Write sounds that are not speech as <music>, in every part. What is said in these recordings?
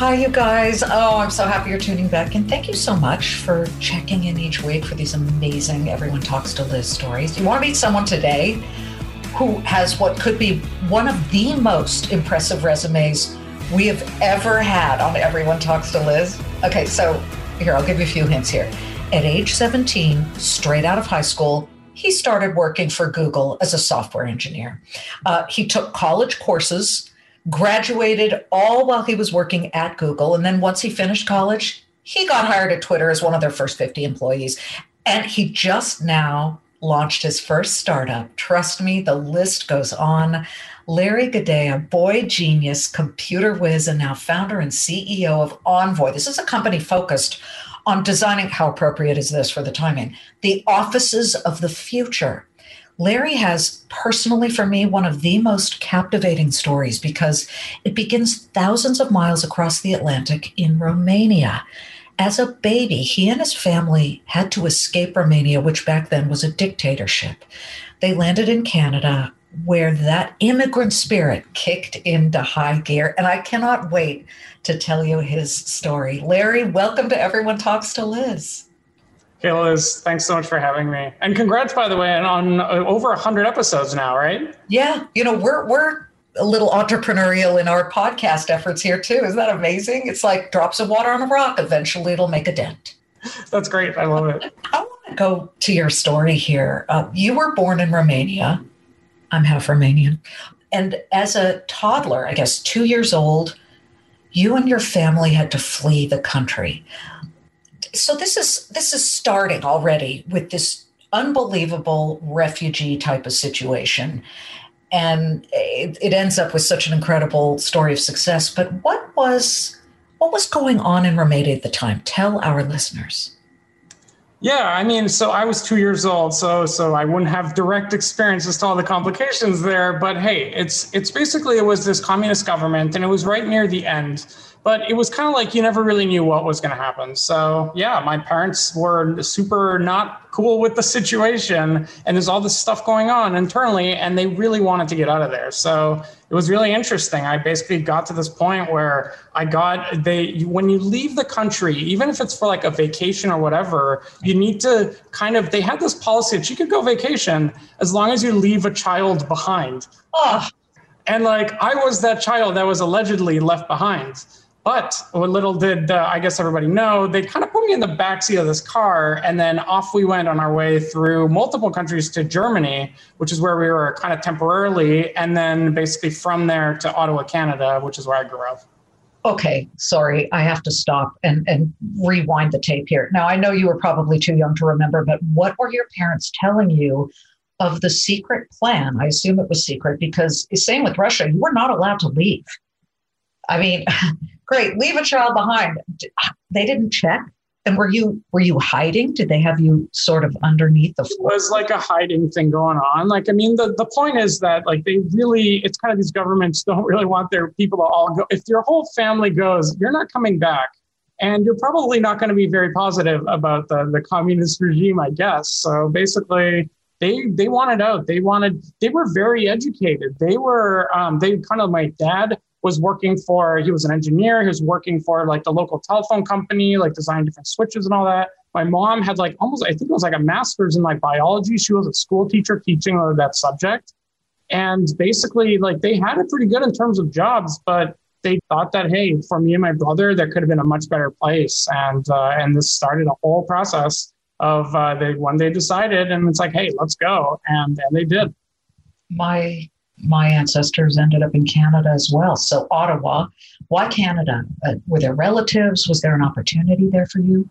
Hi, you guys. Oh, I'm so happy you're tuning back in. Thank you so much for checking in each week for these amazing Everyone Talks to Liz stories. You want to meet someone today who has what could be one of the most impressive resumes we have ever had on Everyone Talks to Liz? Okay, so here, I'll give you a few hints here. At age 17, straight out of high school, he started working for Google as a software engineer. Uh, he took college courses graduated all while he was working at Google. And then once he finished college, he got hired at Twitter as one of their first 50 employees. And he just now launched his first startup. Trust me, the list goes on. Larry Gadea, boy genius, computer whiz, and now founder and CEO of Envoy. This is a company focused on designing, how appropriate is this for the timing? The offices of the future. Larry has personally for me one of the most captivating stories because it begins thousands of miles across the Atlantic in Romania. As a baby, he and his family had to escape Romania, which back then was a dictatorship. They landed in Canada, where that immigrant spirit kicked into high gear. And I cannot wait to tell you his story. Larry, welcome to Everyone Talks to Liz. Hey, Liz, thanks so much for having me. And congrats, by the way, and on uh, over 100 episodes now, right? Yeah. You know, we're, we're, a little entrepreneurial in our podcast efforts here too. Isn't that amazing? It's like drops of water on a rock. Eventually, it'll make a dent. That's great. I love it. I want to go to your story here. Uh, you were born in Romania. I'm half Romanian. And as a toddler, I guess two years old, you and your family had to flee the country so this is this is starting already with this unbelievable refugee type of situation. And it, it, ends up with such an incredible story of success. But what was what was going on in romania at the time? Tell our listeners. Yeah i mean so i was two years old so so i wouldn't have direct experience as to all the complications there. But hey it's it's basically it was this communist government and it was right near the end but it was kind of like you never really knew what was going to happen. So, yeah, my parents were super not cool with the situation, and there's all this stuff going on internally, and they really wanted to get out of there. So, it was really interesting. I basically got to this point where I got they when you leave the country, even if it's for like a vacation or whatever, you need to kind of they had this policy that you could go vacation as long as you leave a child behind. Oh. And like I was that child that was allegedly left behind. But what little did uh, I guess everybody know, they kind of put me in the backseat of this car, and then off we went on our way through multiple countries to Germany, which is where we were kind of temporarily, and then basically from there to Ottawa, Canada, which is where I grew up. Okay, sorry, I have to stop and, and rewind the tape here. Now, I know you were probably too young to remember, but what were your parents telling you of the secret plan? I assume it was secret because, same with Russia, you were not allowed to leave. I mean, <laughs> great, leave a child behind. They didn't check. And were you were you hiding? Did they have you sort of underneath the floor? It was like a hiding thing going on. Like, I mean, the, the point is that like they really it's kind of these governments <laughs> don't really want their people to all go. If your whole family goes, you're not coming back. And you're probably not going to be very positive about the, the communist regime, I guess. So basically, they they wanted out. They wanted. They were very educated. They were. Um, they kind of. My dad was working for, he was an engineer. He was working for like the local telephone company, like designing different switches and all that. My mom had like almost, I think it was like a master's in like biology. She was a school teacher teaching that subject. And basically, like they had it pretty good in terms of jobs, but they thought that hey, for me and my brother, there could have been a much better place. And uh, and this started a whole process of uh, they when they decided, and it's like hey, let's go, and and they did. My my ancestors ended up in Canada as well. So, Ottawa, why Canada? Uh, were there relatives? Was there an opportunity there for you?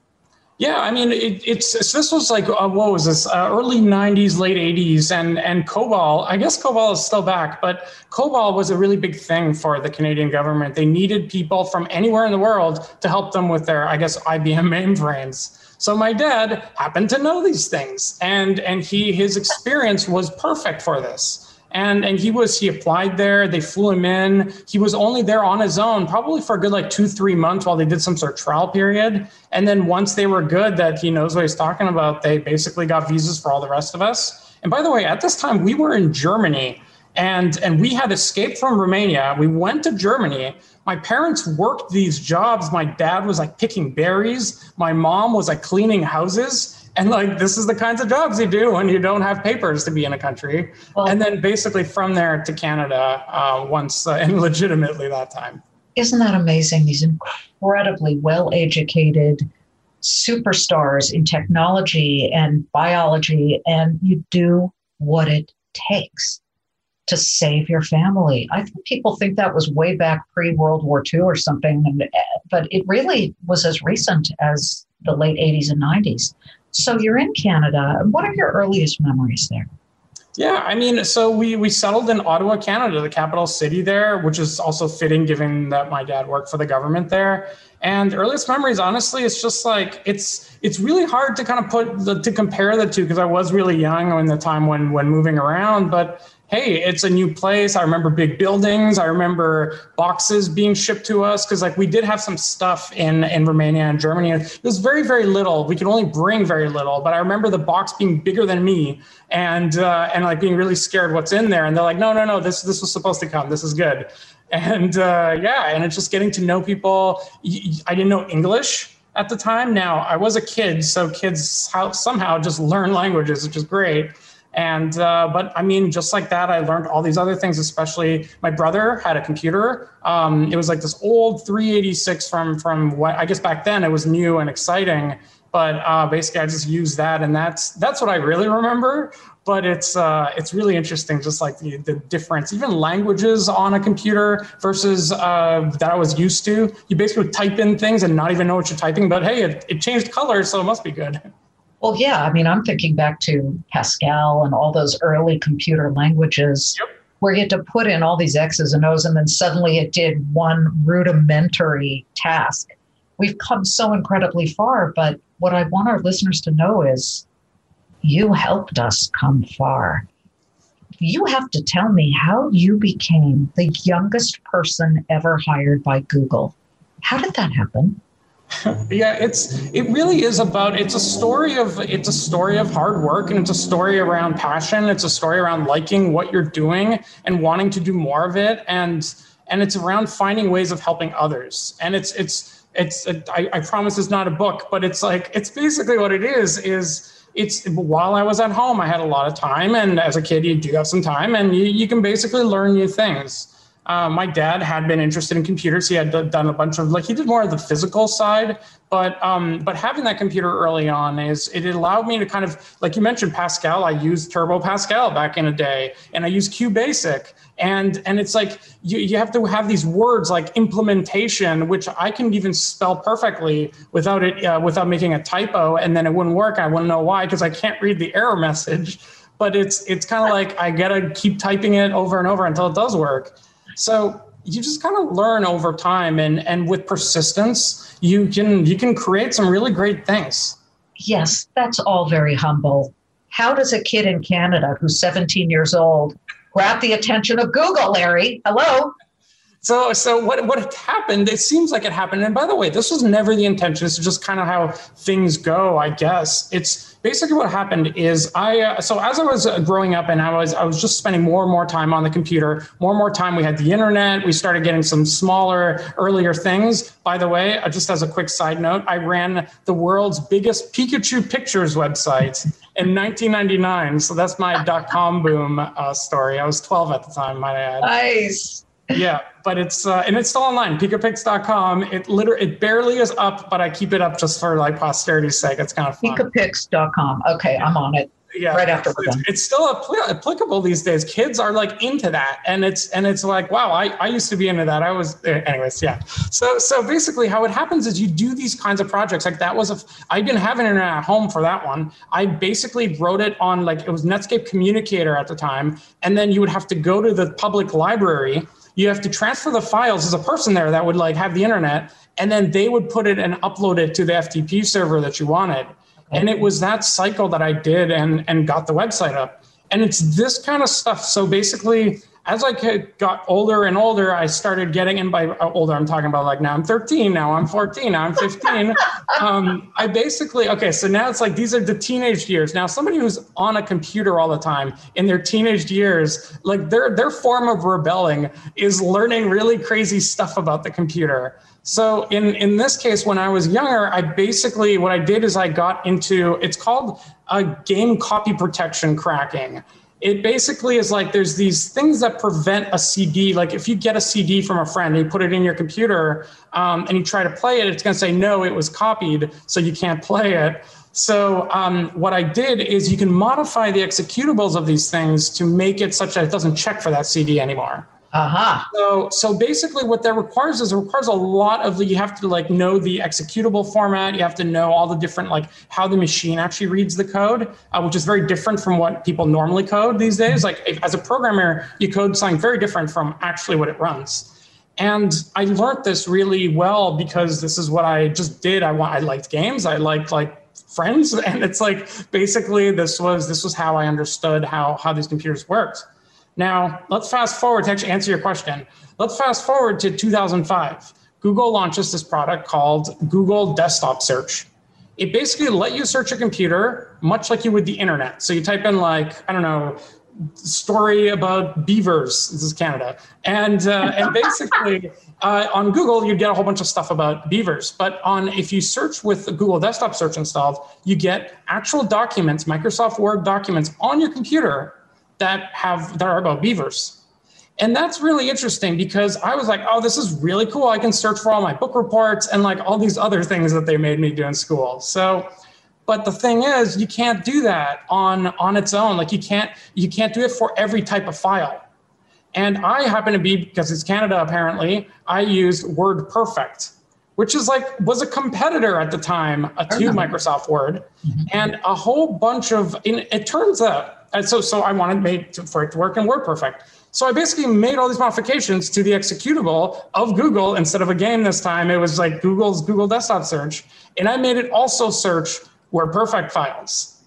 Yeah, I mean, it, it's this was like uh, what was this? Uh, early '90s, late '80s, and and COBOL. I guess COBOL is still back, but COBOL was a really big thing for the Canadian government. They needed people from anywhere in the world to help them with their, I guess, IBM <laughs> mainframes. So my dad happened to know these things, and and he his experience was perfect for this and and he was he applied there. They flew him in. He was only there on his own probably for a good like two three months while they did some sort of trial period. And then once they were good that he knows what he's talking about they basically got visas for all the rest of us. And by the way at this time we were in germany and and we had escaped from romania. We went to germany. My parents worked these jobs. My dad was like picking berries. My mom was like cleaning houses and like this is the kinds of jobs you do when you don't have papers to be in a country well, and then basically from there to canada uh, once uh, and <laughs> legitimately that time isn't that amazing these incredibly well educated superstars in technology and biology and you do what it takes to save your family. I think people think that was way back pre World War II or something, but it really was as recent as the late 80s and 90s. So you're in Canada. What are your earliest memories there? Yeah, I mean, so we we settled in Ottawa, Canada, the capital city there, which is also fitting given that my dad worked for the government there. And earliest memories, honestly, it's just like it's it's really hard to kind of put the, to compare the two because I was really young in the time when when moving around, but hey, it's a new place. I remember big buildings. I remember boxes being shipped to us because like we did have some stuff in in Romania and Germany. It was very very little. We could only bring very little, but I remember the box being bigger than me and uh, and like being really scared what's in there. And they're like, no no no, this this was supposed to come. This is good. <laughs> And uh, yeah, and it's just getting to know people. I didn't know English at the time. Now I was a kid, so kids how, somehow just learn languages, which is great. And uh, but I mean, just like that, I learned all these other things. Especially, my brother had a computer. Um, it was like this old 386 from from what I guess back then it was new and exciting. But uh, basically, I just used that, and that's that's what I really remember. But it's uh, it's really interesting, just like the, the difference, even languages on a computer versus uh, that I was used to. You basically type in things and not even know what you're typing. But hey, it, it changed colors, so it must be good. <laughs> Well, yeah. I mean, I'm thinking back to Pascal and all those early computer languages yep. where you had to put in all these X's and O's, and then suddenly it did one rudimentary task. We've come so incredibly far, but what I want our listeners to know is you helped us come far. You have to tell me how you became the youngest person ever hired by Google. How did that happen? <laughs> yeah it's it really is about it's a story of it's a story of hard work and it's a story around passion. It's a story around liking what you're doing and wanting to do more of it. And and it's around finding ways of helping others. And it's it's it's I, I promise it's not a book but it's like it's basically what it is is it's while I was at home, I had a lot of time, and as a kid, you do have some time, and you, you can basically learn new things. Uh, my dad had been interested in computers. He had done a bunch of like he did more of the physical side, but um, but having that computer early on is it allowed me to kind of like you mentioned Pascal. I used Turbo Pascal back in a day, and I used QBasic, and and it's like you you have to have these words like implementation, which I can even spell perfectly without it uh, without making a typo, and then it wouldn't work. I wouldn't know why because I can't read the error message. But it's it's kind of like I gotta keep typing it over and over until it does work. So you just kind of learn over time and and with persistence you can you can create some really great things. Yes that's all very humble. How does a kid in canada who's 17 years old grab the attention of google larry? Hello so, so what what happened? It seems like it happened. And by the way, this was never the intention. This is just kind of how things go, I guess. It's basically what happened is I. Uh, so as I was uh, growing up, and I was I was just spending more and more time on the computer. More and more time. We had the internet. We started getting some smaller, earlier things. By the way, uh, just as a quick side note, I ran the world's biggest Pikachu pictures website in 1999. So that's my dot com boom uh, story. I was 12 at the time. Might I add? Nice yeah, but it's uh, and it's still online. Pikapics.com. It literally it barely is up, but I keep it up just for like posterity's sake. It's kind of fun. Pikapics.com. Okay, I'm on it. yeah, right after it's, it's, still applicable these days. Kids are like into that, and it's and it's like wow, I, I used to be into that. I was anyways, yeah. So so basically, how it happens is you do these kinds of projects. Like that was a I didn't have an internet at home for that one. I basically wrote it on like it was Netscape Communicator at the time, and then you would have to go to the public library. You have to transfer the files. as a person there that would like have the internet, and then they would put it and upload it to the FTP server that you wanted and it was that cycle that I did and and got the website up. And it's this kind of stuff. So basically, as I got older and older, I started getting in by uh, older. I'm talking about like now I'm 13, now I'm 14, now I'm 15. <laughs> um, I basically okay. So now it's like these are the teenage years. Now somebody who's on a computer all the time in their teenage years, like their their form of rebelling is learning really crazy stuff about the computer. So in in this case, when I was younger, I basically what I did is I got into it's called a game copy protection cracking. It basically is like there's these things that prevent a CD. Like if you get a CD from a friend and you put it in your computer um, and you try to play it, it's going to say no, it was copied, so you can't play it. So um, what I did is you can modify the executables of these things to make it such that it doesn't check for that CD anymore. Uh-huh. So so basically what that requires is it requires a lot of the you have to like know the executable format, you have to know all the different like how the machine actually reads the code, uh, which is very different from what people normally code these days. Like if, as a programmer, you code something very different from actually what it runs. And I learned this really well because this is what I just did. I want I liked games, I liked like friends <laughs> and it's like basically this was this was how I understood how how these computers worked. Now, let's fast forward to actually answer your question. Let's fast forward to 2005. Google launches this product called Google Desktop Search. It basically let you search a computer much like you would the internet. So you type in like, I don't know, story about beavers. This is Canada, and uh, and <laughs> basically uh, on Google you'd get a whole bunch of stuff about beavers. But on if you search with Google Desktop Search installed, you get actual documents, Microsoft Word documents on your computer that have that are about beavers. And that's really interesting because I was like, oh, this is really cool. I can search for all my book reports and like all these other things that they made me do in school. So, but the thing is, you can't do that on on its own. Like you can't you can't do it for every type of file. And I happen to be because it's Canada apparently, I used WordPerfect, which is like was a competitor at the time uh, to Microsoft Word, mm-hmm. and a whole bunch of. it turns out and so, so I wanted made to, for it to work in WordPerfect. So I basically made all these modifications to the executable of Google instead of a game this time. It was like Google's Google Desktop Search, and I made it also search WordPerfect files.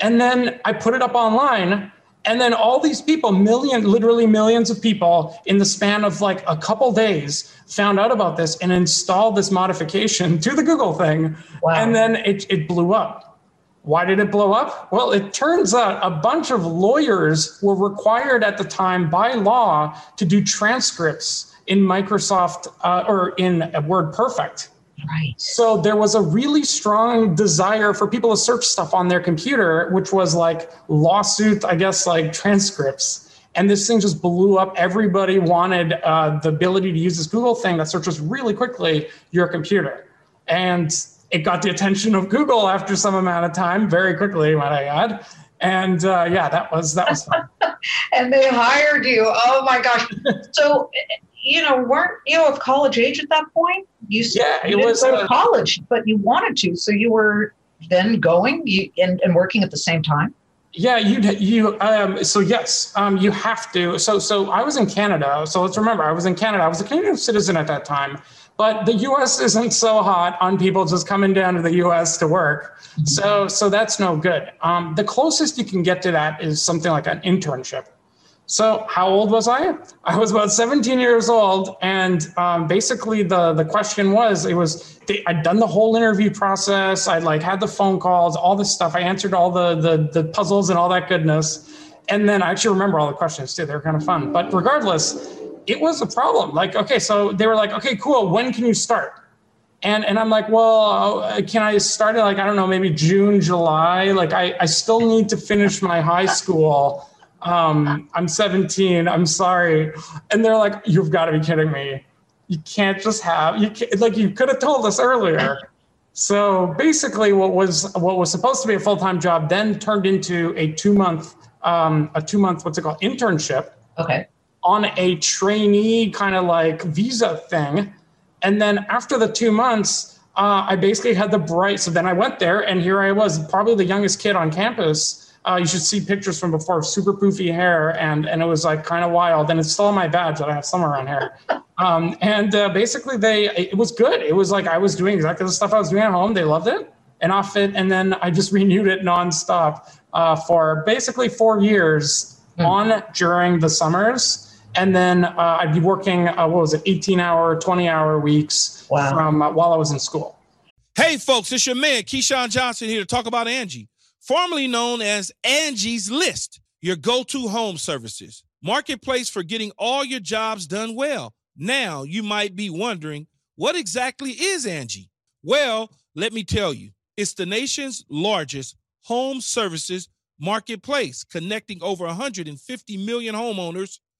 And then I put it up online, and then all these people, million, literally millions of people, in the span of like a couple days, found out about this and installed this modification to the Google thing, wow. and then it, it blew up. Why did it blow up? Well, it turns out a bunch of lawyers were required at the time by law to do transcripts in Microsoft uh, or in WordPerfect. Right. So there was a really strong desire for people to search stuff on their computer, which was like lawsuit, I guess, like transcripts. And this thing just blew up. Everybody wanted uh, the ability to use this Google thing that searches really quickly your computer. And it got the attention of Google after some amount of time, very quickly, might I add. And uh, yeah, that was that was fun. <laughs> and they hired you. Oh my gosh! So you know, weren't you of college age at that point? You yeah, you it was go to college, but you wanted to, so you were then going and, and working at the same time. Yeah, you you um, so yes, um, you have to. So so I was in Canada. So let's remember, I was in Canada. I was a Canadian citizen at that time. But the US isn't so hot on people just coming down to the US to work. So, so that's no good. Um, the closest you can get to that is something like an internship. So, how old was I? I was about 17 years old, and um, basically the the question was, it was I'd done the whole interview process. I'd like had the phone calls, all this stuff. I answered all the, the the puzzles and all that goodness, and then I actually remember all the questions too. They were kind of fun. But regardless, it was a problem. Like, okay, so they were like, okay, cool. When can you start? And and I'm like, well, uh, can I start it? like I don't know, maybe June, July? Like, I I still need to finish my high school. Um, I'm 17. I'm sorry. And they're like, you've got to be kidding me. You can't just have you can't, like you could have told us earlier. So basically, what was what was supposed to be a full time job then turned into a two month um, a two month what's it called internship. Okay. On a trainee kind of like visa thing, and then after the two months, uh, I basically had the bright. So then I went there, and here I was, probably the youngest kid on campus. Uh, you should see pictures from before, super poofy hair, and and it was like kind of wild. And it's still on my badge that I have somewhere around here. Um, and uh, basically, they it was good. It was like I was doing exactly the stuff I was doing at home. They loved it, and off it, and then I just <laughs> renewed it nonstop uh, for basically four years mm. on during the summers, and then uh, I'd be working. Uh, what was it, eighteen hour, twenty hour weeks wow. from uh, while I was in school. Hey, folks, it's your man Keyshawn Johnson here to talk about Angie, formerly known as Angie's List, your go-to home services marketplace for getting all your jobs done well. Now, you might be wondering, what exactly is Angie? Well, let me tell you, it's the nation's largest home services marketplace, connecting over 150 million homeowners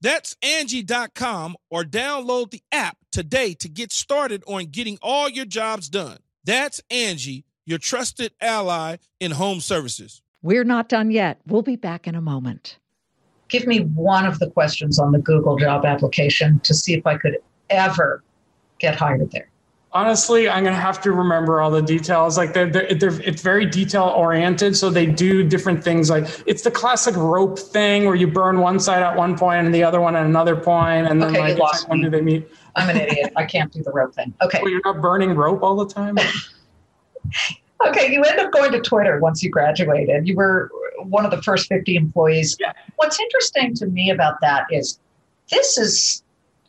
That's Angie.com or download the app today to get started on getting all your jobs done. That's Angie, your trusted ally in home services. We're not done yet. We'll be back in a moment. Give me one of the questions on the Google job application to see if I could ever get hired there? Honestly, I'm gonna have to remember all the details. Like they're, they're, they're, it's very detail oriented, so they do different things. Like it's the classic rope thing where you burn one side at one point and the other one at another point, and then okay, like when do they meet? I'm an idiot. I can't do the rope thing. Okay. <laughs> Well, you're not burning rope all the time. <laughs> okay, you end up going to Twitter once you graduated. You were one of the first 50 employees. Yeah. What's interesting to me about that is this is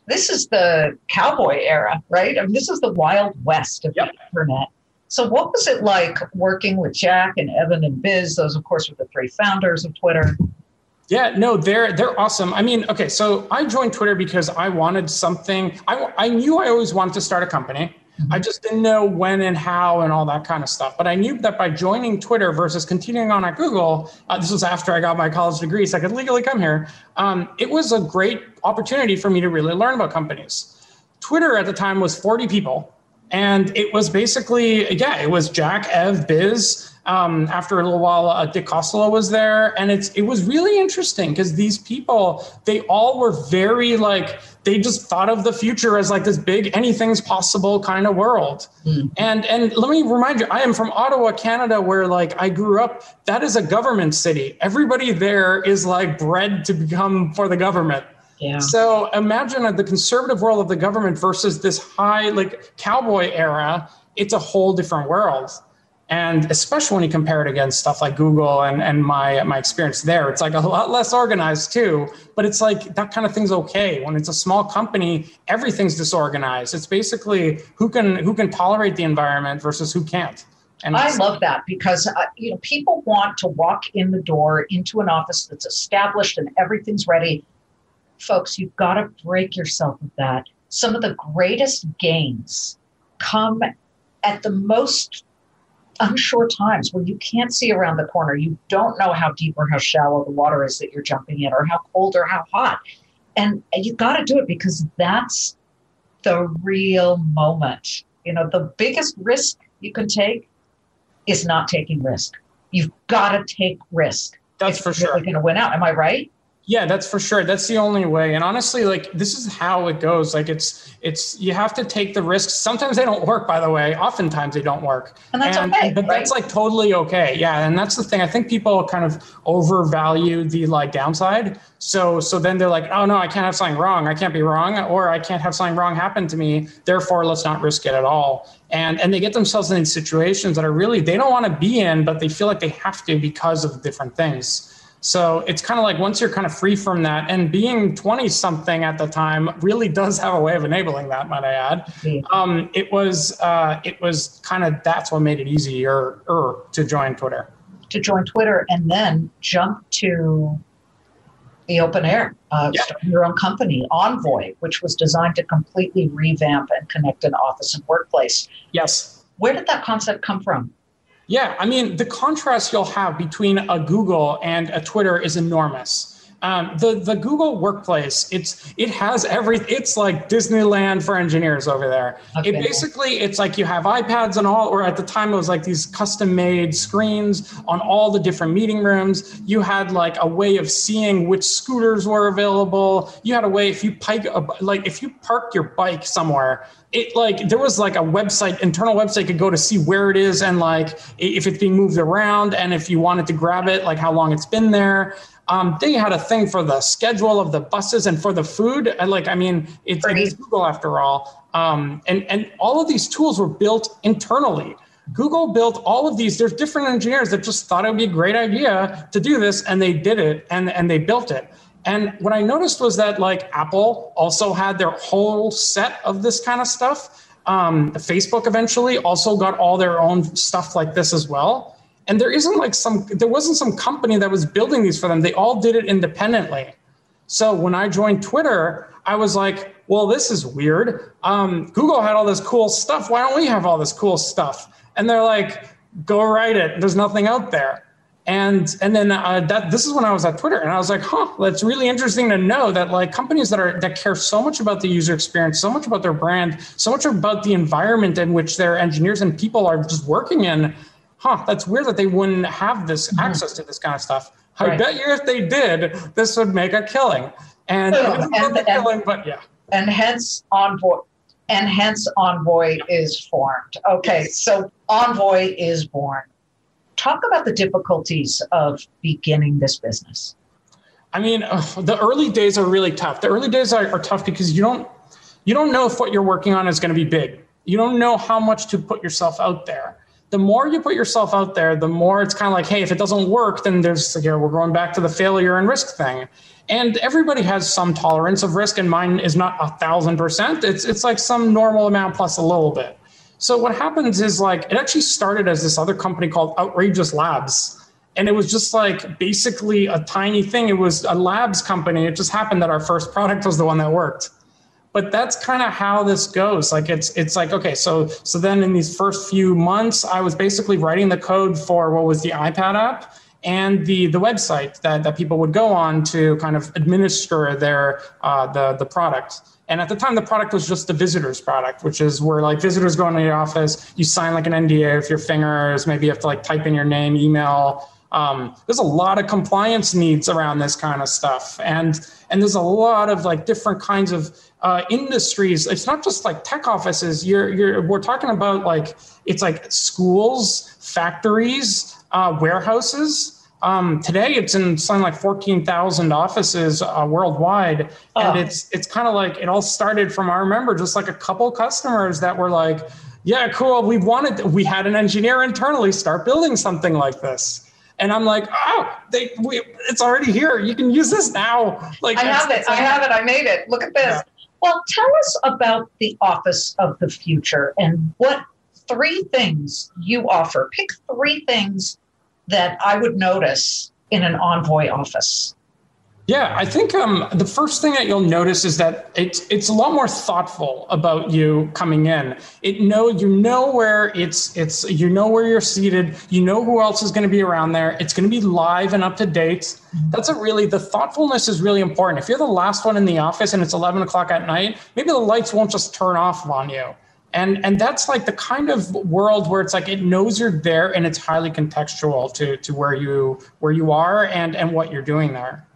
this is the cowboy era, right? I mean, this is the wild west of yep. the internet. So, what was it like working with Jack and Evan and Biz? Those, of course, were the three founders of Twitter. Yeah, no, they're they're awesome. I mean, okay, so I joined Twitter because I wanted something. I I knew I always wanted to start a company. I just didn't know when and how and all that kind of stuff. But I knew that by joining Twitter versus continuing on at Google, uh, this was after I got my college degree, so I could legally come here. Um, it was a great opportunity for me to really learn about companies. Twitter at the time was 40 people. And it was basically, yeah, it was Jack, Ev, Biz, um, after a little while, uh, Dick Costolo was there, and it's it was really interesting because these people they all were very like they just thought of the future as like this big anything's possible kind of world. Mm. And and let me remind you, I am from Ottawa, Canada, where like I grew up. That is a government city. Everybody there is like bred to become for the government. Yeah. So imagine the conservative world of the government versus this high like cowboy era. It's a whole different world and especially when you compare it against stuff like google and, and my my experience there it's like a lot less organized too but it's like that kind of thing's okay when it's a small company everything's disorganized it's basically who can who can tolerate the environment versus who can't and I love that because uh, you know people want to walk in the door into an office that's established and everything's ready. Folks, you've got to break yourself of that. Some of the greatest gains come at the most unsure times where you can't see around the corner. You don't know how deep or how shallow the water is that you're jumping in, or how cold or how hot. And, you've got to do it because that's the real moment. You know, the biggest risk you can take is not taking risk. You've got to take risk. That's for sure. You're going to win out. Am I right? Yeah, that's for sure. That's the only way. And honestly, like this is how it goes. Like it's it's you have to take the risks. Sometimes they don't work, by the way. Oftentimes they don't work. And that's and, okay. But right? that's like totally okay. Yeah. And that's the thing. I think people kind of overvalue the like downside. So so then they're like, oh no, I can't have something wrong. I can't be wrong, or I can't have something wrong happen to me. Therefore, let's not risk it at all. And and they get themselves in situations that are really they don't want to be in, but they feel like they have to because of different things. So it's kind of like once you're kind of free from that, and being 20 something at the time really does have a way of enabling that, might I add. Mm-hmm. Um, it was uh, it was kind of that's what made it easier er, to join Twitter. To join Twitter and then jump to the open air, uh, yeah. your own company, Envoy, which was designed to completely revamp and connect an office and workplace. Yes. Where did that concept come from? Yeah, I mean, the contrast you'll have between a Google and a Twitter is enormous. Um, the the Google Workplace, it's it has every. It's like Disneyland for engineers over there. Okay. It basically, it's like you have iPads and all, or at the time it was like these custom made screens on all the different meeting rooms. You had like a way of seeing which scooters were available. You had a way if you pike like if you park your bike somewhere it like there was like a website internal website could go to see where it is and like if it's being moved around and if you wanted to grab it like how long it's been there um, they had a thing for the schedule of the buses and for the food. Like i mean it's, it's google after all. Um, and and all of these tools were built internally. Google built all of these. There's different engineers that just thought it would be a great idea to do this and they did it and and they built it. And what I noticed was that like Apple also had their whole set of this kind of stuff. Um, Facebook eventually also got all their own stuff like this as well. And there isn't like some, there wasn't some company that was building these for them. They all did it independently. So when I joined Twitter, I was like, well, this is weird. Um, Google had all this cool stuff. Why don't we have all this cool stuff? And they're like, go write it. There's nothing out there and and then uh, that this is when I was at Twitter, and I was like, huh, that's really interesting to know that like companies that are that care so much about the user experience, so much about their brand, so much about the environment in which their engineers and people are just working in. Huh, that's weird that they wouldn't have this mm-hmm. access to this kind of stuff. I right. bet you if they did, this would make a killing. And, and, and, and killing, but yeah. And hence Envoy, and hence Envoy is formed. Okay, so Envoy is born talk about the difficulties of beginning this business. I mean, uh, <sighs> the early days are really tough. The early days are, are tough because you don't you don't know if what you're working on is going to be big. You don't know how much to put yourself out there. The more you put yourself out there, the more it's kind of like, hey, if it doesn't work, then there's you know we're going back to the failure and risk thing. And everybody has some tolerance of risk, and mine is not a thousand percent. It's it's like some normal amount plus a little bit. So what happens is like it actually started as this other company called Outrageous Labs. And it was just like basically a tiny thing. It was a labs company. It just happened that our first product was the one that worked. But that's kind of how this goes. Like it's it's like okay, so so then in these first few months, I was basically writing the code for what was the iPad app and the the website that, that people would go on to kind of administer their uh, the the product. And at the time, the product was just the visitors product, which is where like visitors go into the office, you sign like an NDA with your fingers, maybe you have to like type in your name, email. Um, there's a lot of compliance needs around this kind of stuff, and and there's a lot of like different kinds of uh, industries. It's not just like tech offices. You're you're we're talking about like it's like schools, factories, uh, warehouses. Um, today, it's in something like fourteen thousand offices uh, worldwide, and oh. it's it's kind of like it all started from I remember just like a couple customers that were like, "Yeah, cool. We wanted we had an engineer internally start building something like this." And I'm like, oh, they, we, it's already here. You can use this now. Like I have it. I have it. I made it. Look at this. Yeah. Well, tell us about the Office of the Future and what three things you offer. Pick three things that I would notice in an envoy office? Yeah, I think um, the first thing that you'll notice is that it's it's a lot more thoughtful about you coming in. It know you know where it's it's you know where you're seated. You know who else is going to be around there. It's going to be live and up to date. That's a really the thoughtfulness is really important. If you're the last one in the office and it's 11 o'clock at night, maybe the lights won't just turn off on you and and that's like the kind of world where it's like it knows you're there and it's highly contextual to to where you where you are and and what you're doing there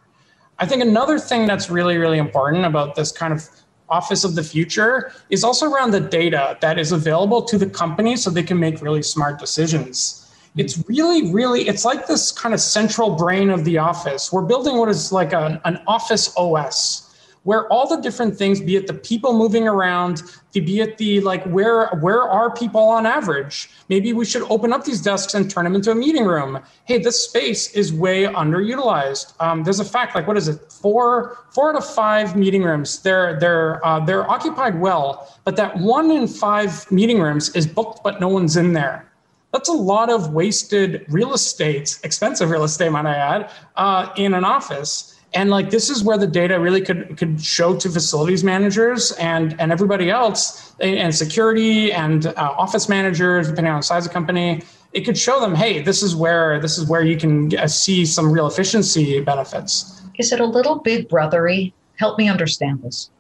I think another thing that's really, really important about this kind of office of the future is also around the data that is available to the company so they can make really smart decisions. It's really, really, it's like this kind of central brain of the office. We're building what is like a, an office OS where all the different things, be it the people moving around, be it the like where where are people on average? Maybe we should open up these desks and turn them into a meeting room. Hey, this space is way underutilized. Um, there's a fact, like what is it? Four four out of five meeting rooms they're they're uh, they're occupied well, but that one in five meeting rooms is booked, but no one's in there. That's a lot of wasted real estate, expensive real estate, might I add, uh, in an office and like this is where the data really could could show to facilities managers and and everybody else and security and uh, office managers depending on the size of the company it could show them hey this is where this is where you can see some real efficiency benefits. Is it a little big brothery? Help me understand this.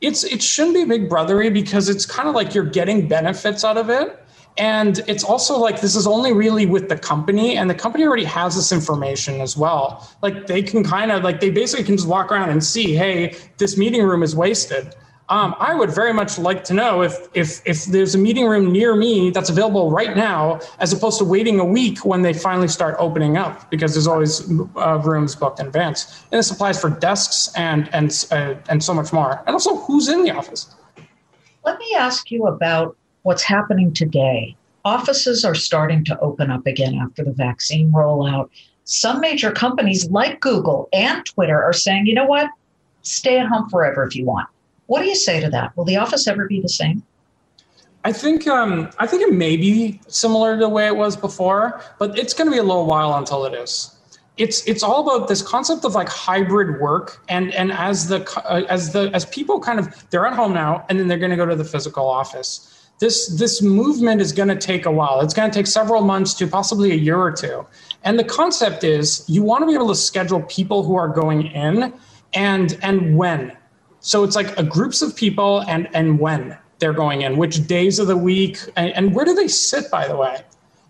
It's it shouldn't be big brothery because it's kind of like you're getting benefits out of it and it's also like this is only really with the company, and the company already has this information as well. Like they can kind of like they basically can just walk around and see, hey, this meeting room is wasted. Um, I would very much like to know if if if there's a meeting room near me that's available right now, as opposed to waiting a week when they finally start opening up, because there's always uh, rooms booked in advance. And this applies for desks and and uh, and so much more, and also who's in the office. Let me ask you about what's happening today. Offices are starting to open up again after the vaccine rollout. Some major companies like Google and Twitter are saying, you know what? Stay at home forever if you want. What do you say to that? Will the office ever be the same? I think um, I think it may be similar to the way it was before, but it's going to be a little while until it is. It's it's all about this concept of like hybrid work, and and as the uh, as the as people kind of they're at home now, and then they're going to go to the physical office this this movement is going to take a while. It's going to take several months to possibly a year or two. And the concept is you want to be able to schedule people who are going in and and when. So it's like a groups of people and and when they're going in, which days of the week, and, and where do they sit, by the way?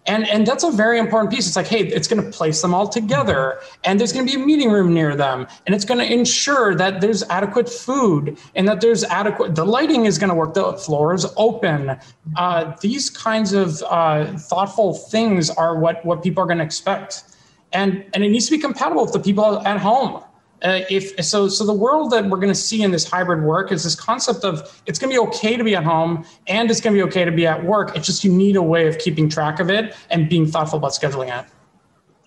And, and that's a very important piece. It's like, hey, it's going to place them all together, and there's going to be a meeting room near them, and it's going to ensure that there's adequate food and that there's adequate. The lighting is going to work. The floor is open. Uh, these kinds of uh, thoughtful things are what what people are going to expect, and and it needs to be compatible with the people at home uh, if so so the world that we're going to see in this hybrid work is this concept of it's going to be okay to be at home and it's going to be okay to be at work. It's just you need a way of keeping track of it and being thoughtful about scheduling it.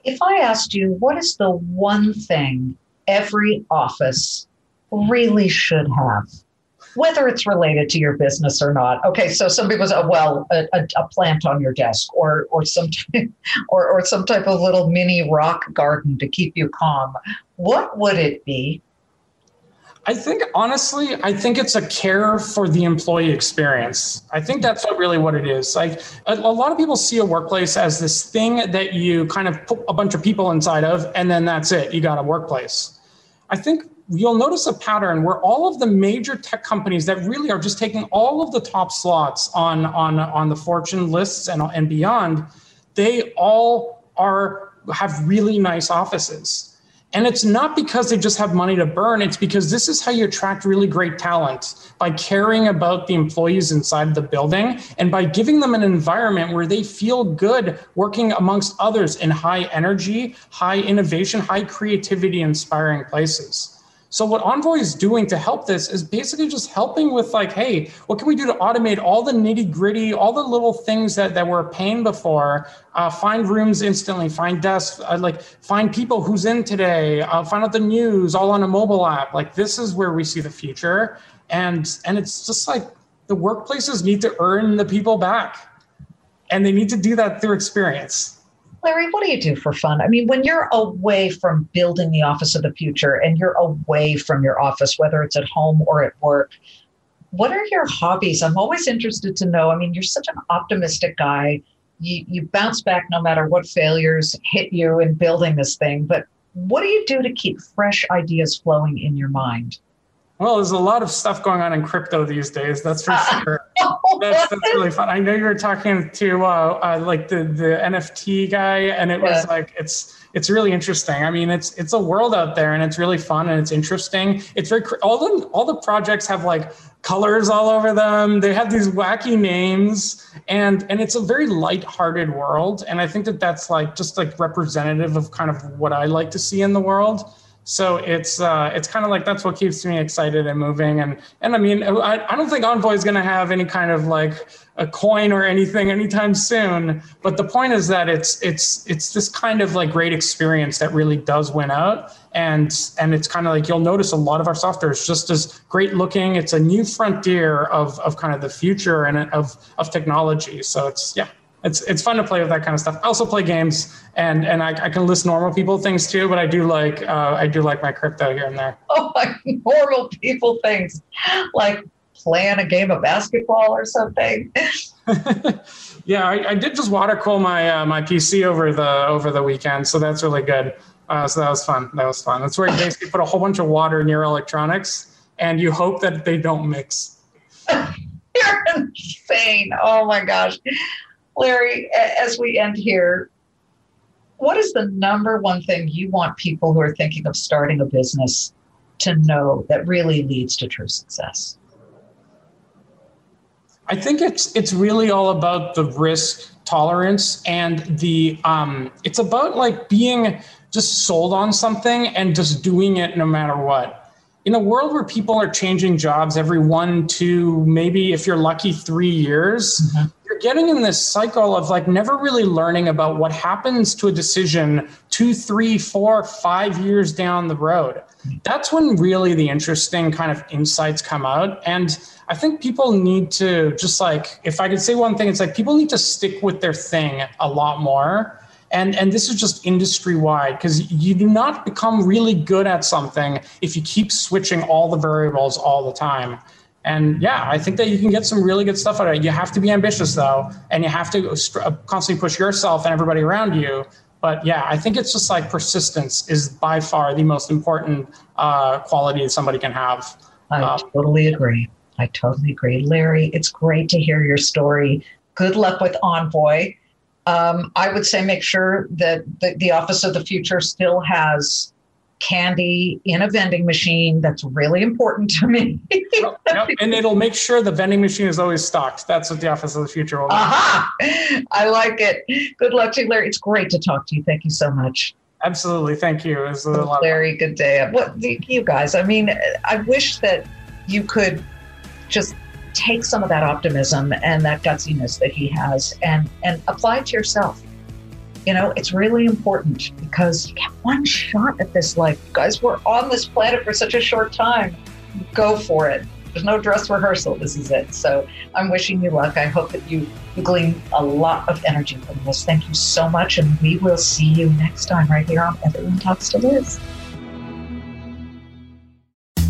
If i asked you what is the one thing every office really should have whether it's related to your business or not. Okay, so some people say, uh, well, a, a, a plant on your desk, or or some <laughs> or or some type of little mini rock garden to keep you calm. What would it be? I think honestly, I think it's a care for the employee experience. I think that's what really what it is. Like a, a, lot of people see a workplace as this thing that you kind of put a bunch of people inside of, and then that's it. You got a workplace. I think you'll notice a pattern where all of the major tech companies that really are just taking all of the top slots on on on the fortune lists and, and beyond they all are have really nice offices. And it's not because they just have money to burn it's because this is how you attract really great talent by caring about the employees inside the building and by giving them an environment where they feel good working amongst others in high energy high innovation high creativity inspiring places so what Envoy is doing to help this is basically just helping with like, hey, what can we do to automate all the nitty gritty, all the little things that, that were a pain before? Uh, find rooms instantly, find desks, uh, like find people who's in today, uh, find out the news all on a mobile app. Like this is where we see the future, and and it's just like the workplaces need to earn the people back, and they need to do that through experience. Larry, what do you do for fun? I mean, when you're away from building the office of the future and you're away from your office, whether it's at home or at work, what are your hobbies? I'm always interested to know. I mean, you're such an optimistic guy. You, you bounce back no matter what failures hit you in building this thing. But what do you do to keep fresh ideas flowing in your mind? Well, there's a lot of stuff going on in crypto these days. That's for sure. <laughs> that's, that's really fun. I know you were talking to uh, uh, like the the NFT guy, and it was like it's it's really interesting. I mean, it's it's a world out there, and it's really fun and it's interesting. It's very all the all the projects have like colors all over them. They have these wacky names, and and it's a very light-hearted world. And I think that that's like just like representative of kind of what I like to see in the world. So it's uh, it's kind of like that's what keeps me excited and moving. And and I mean, I, I don't think Envoy is going to have any kind of like a coin or anything anytime soon. But the point is that it's it's it's this kind of like great experience that really does win out. And and it's kind of like you'll notice a lot of our software is just as great looking. It's a new frontier of of kind of the future and of of technology. So it's yeah it's it's fun to play with that kind of stuff. I also play games, and and I, I can list normal people things too, but I do like uh, I do like my crypto here and there. <laughs> Oh, like normal people things, like playing a game of basketball or something. <laughs> yeah, I, I, did just water cool my uh, my PC over the over the weekend, so that's really good. Uh, so that was fun. That was fun. That's where you basically put a whole bunch of water in your electronics, and you hope that they don't mix. <laughs> You're insane. Oh my gosh. Larry, as we end here, what is the number one thing you want people who are thinking of starting a business to know that really leads to true success? I think it's it's really all about the risk tolerance and the um, it's about like being just sold on something and just doing it no matter what. In a world where people are changing jobs every one, two, maybe if you're lucky, three years, mm-hmm you're getting in this cycle of like never really learning about what happens to a decision two, three, four, five years down the road. That's when really the interesting kind of insights come out. And I think people need to just like, if I could say one thing, it's like people need to stick with their thing a lot more. And, and this is just industry wide because you do not become really good at something if you keep switching all the variables all the time. And yeah, I think that you can get some really good stuff out of it. You have to be ambitious though, and you have to uh, constantly push yourself and everybody around you. But yeah, I think it's just like persistence is by far the most important uh, quality that somebody can have. I um, totally agree. I totally agree. Larry, it's great to hear your story. Good luck with Envoy. Um, I would say make sure that the, the Office of the Future still has candy in a vending machine. That's really important to me. yep, yep. And it'll make sure the vending machine is always stocked. That's what the Office of the Future will do. Aha! I like it. Good luck to you, Larry. It's great to talk to you. Thank you so much. Absolutely. Thank you. It was a lot Larry, good day. What you guys, I mean, I wish that you could just take some of that optimism and that gutsiness that he has and and apply it to yourself you know, it's really important because you get one shot at this life. Guys, we're on this planet for such a short time. Go for it. There's no dress rehearsal. This is it. So I'm wishing you luck. I hope that you, glean a lot of energy from this. Thank you so much. And we will see you next time right here on Everyone Talks to Liz.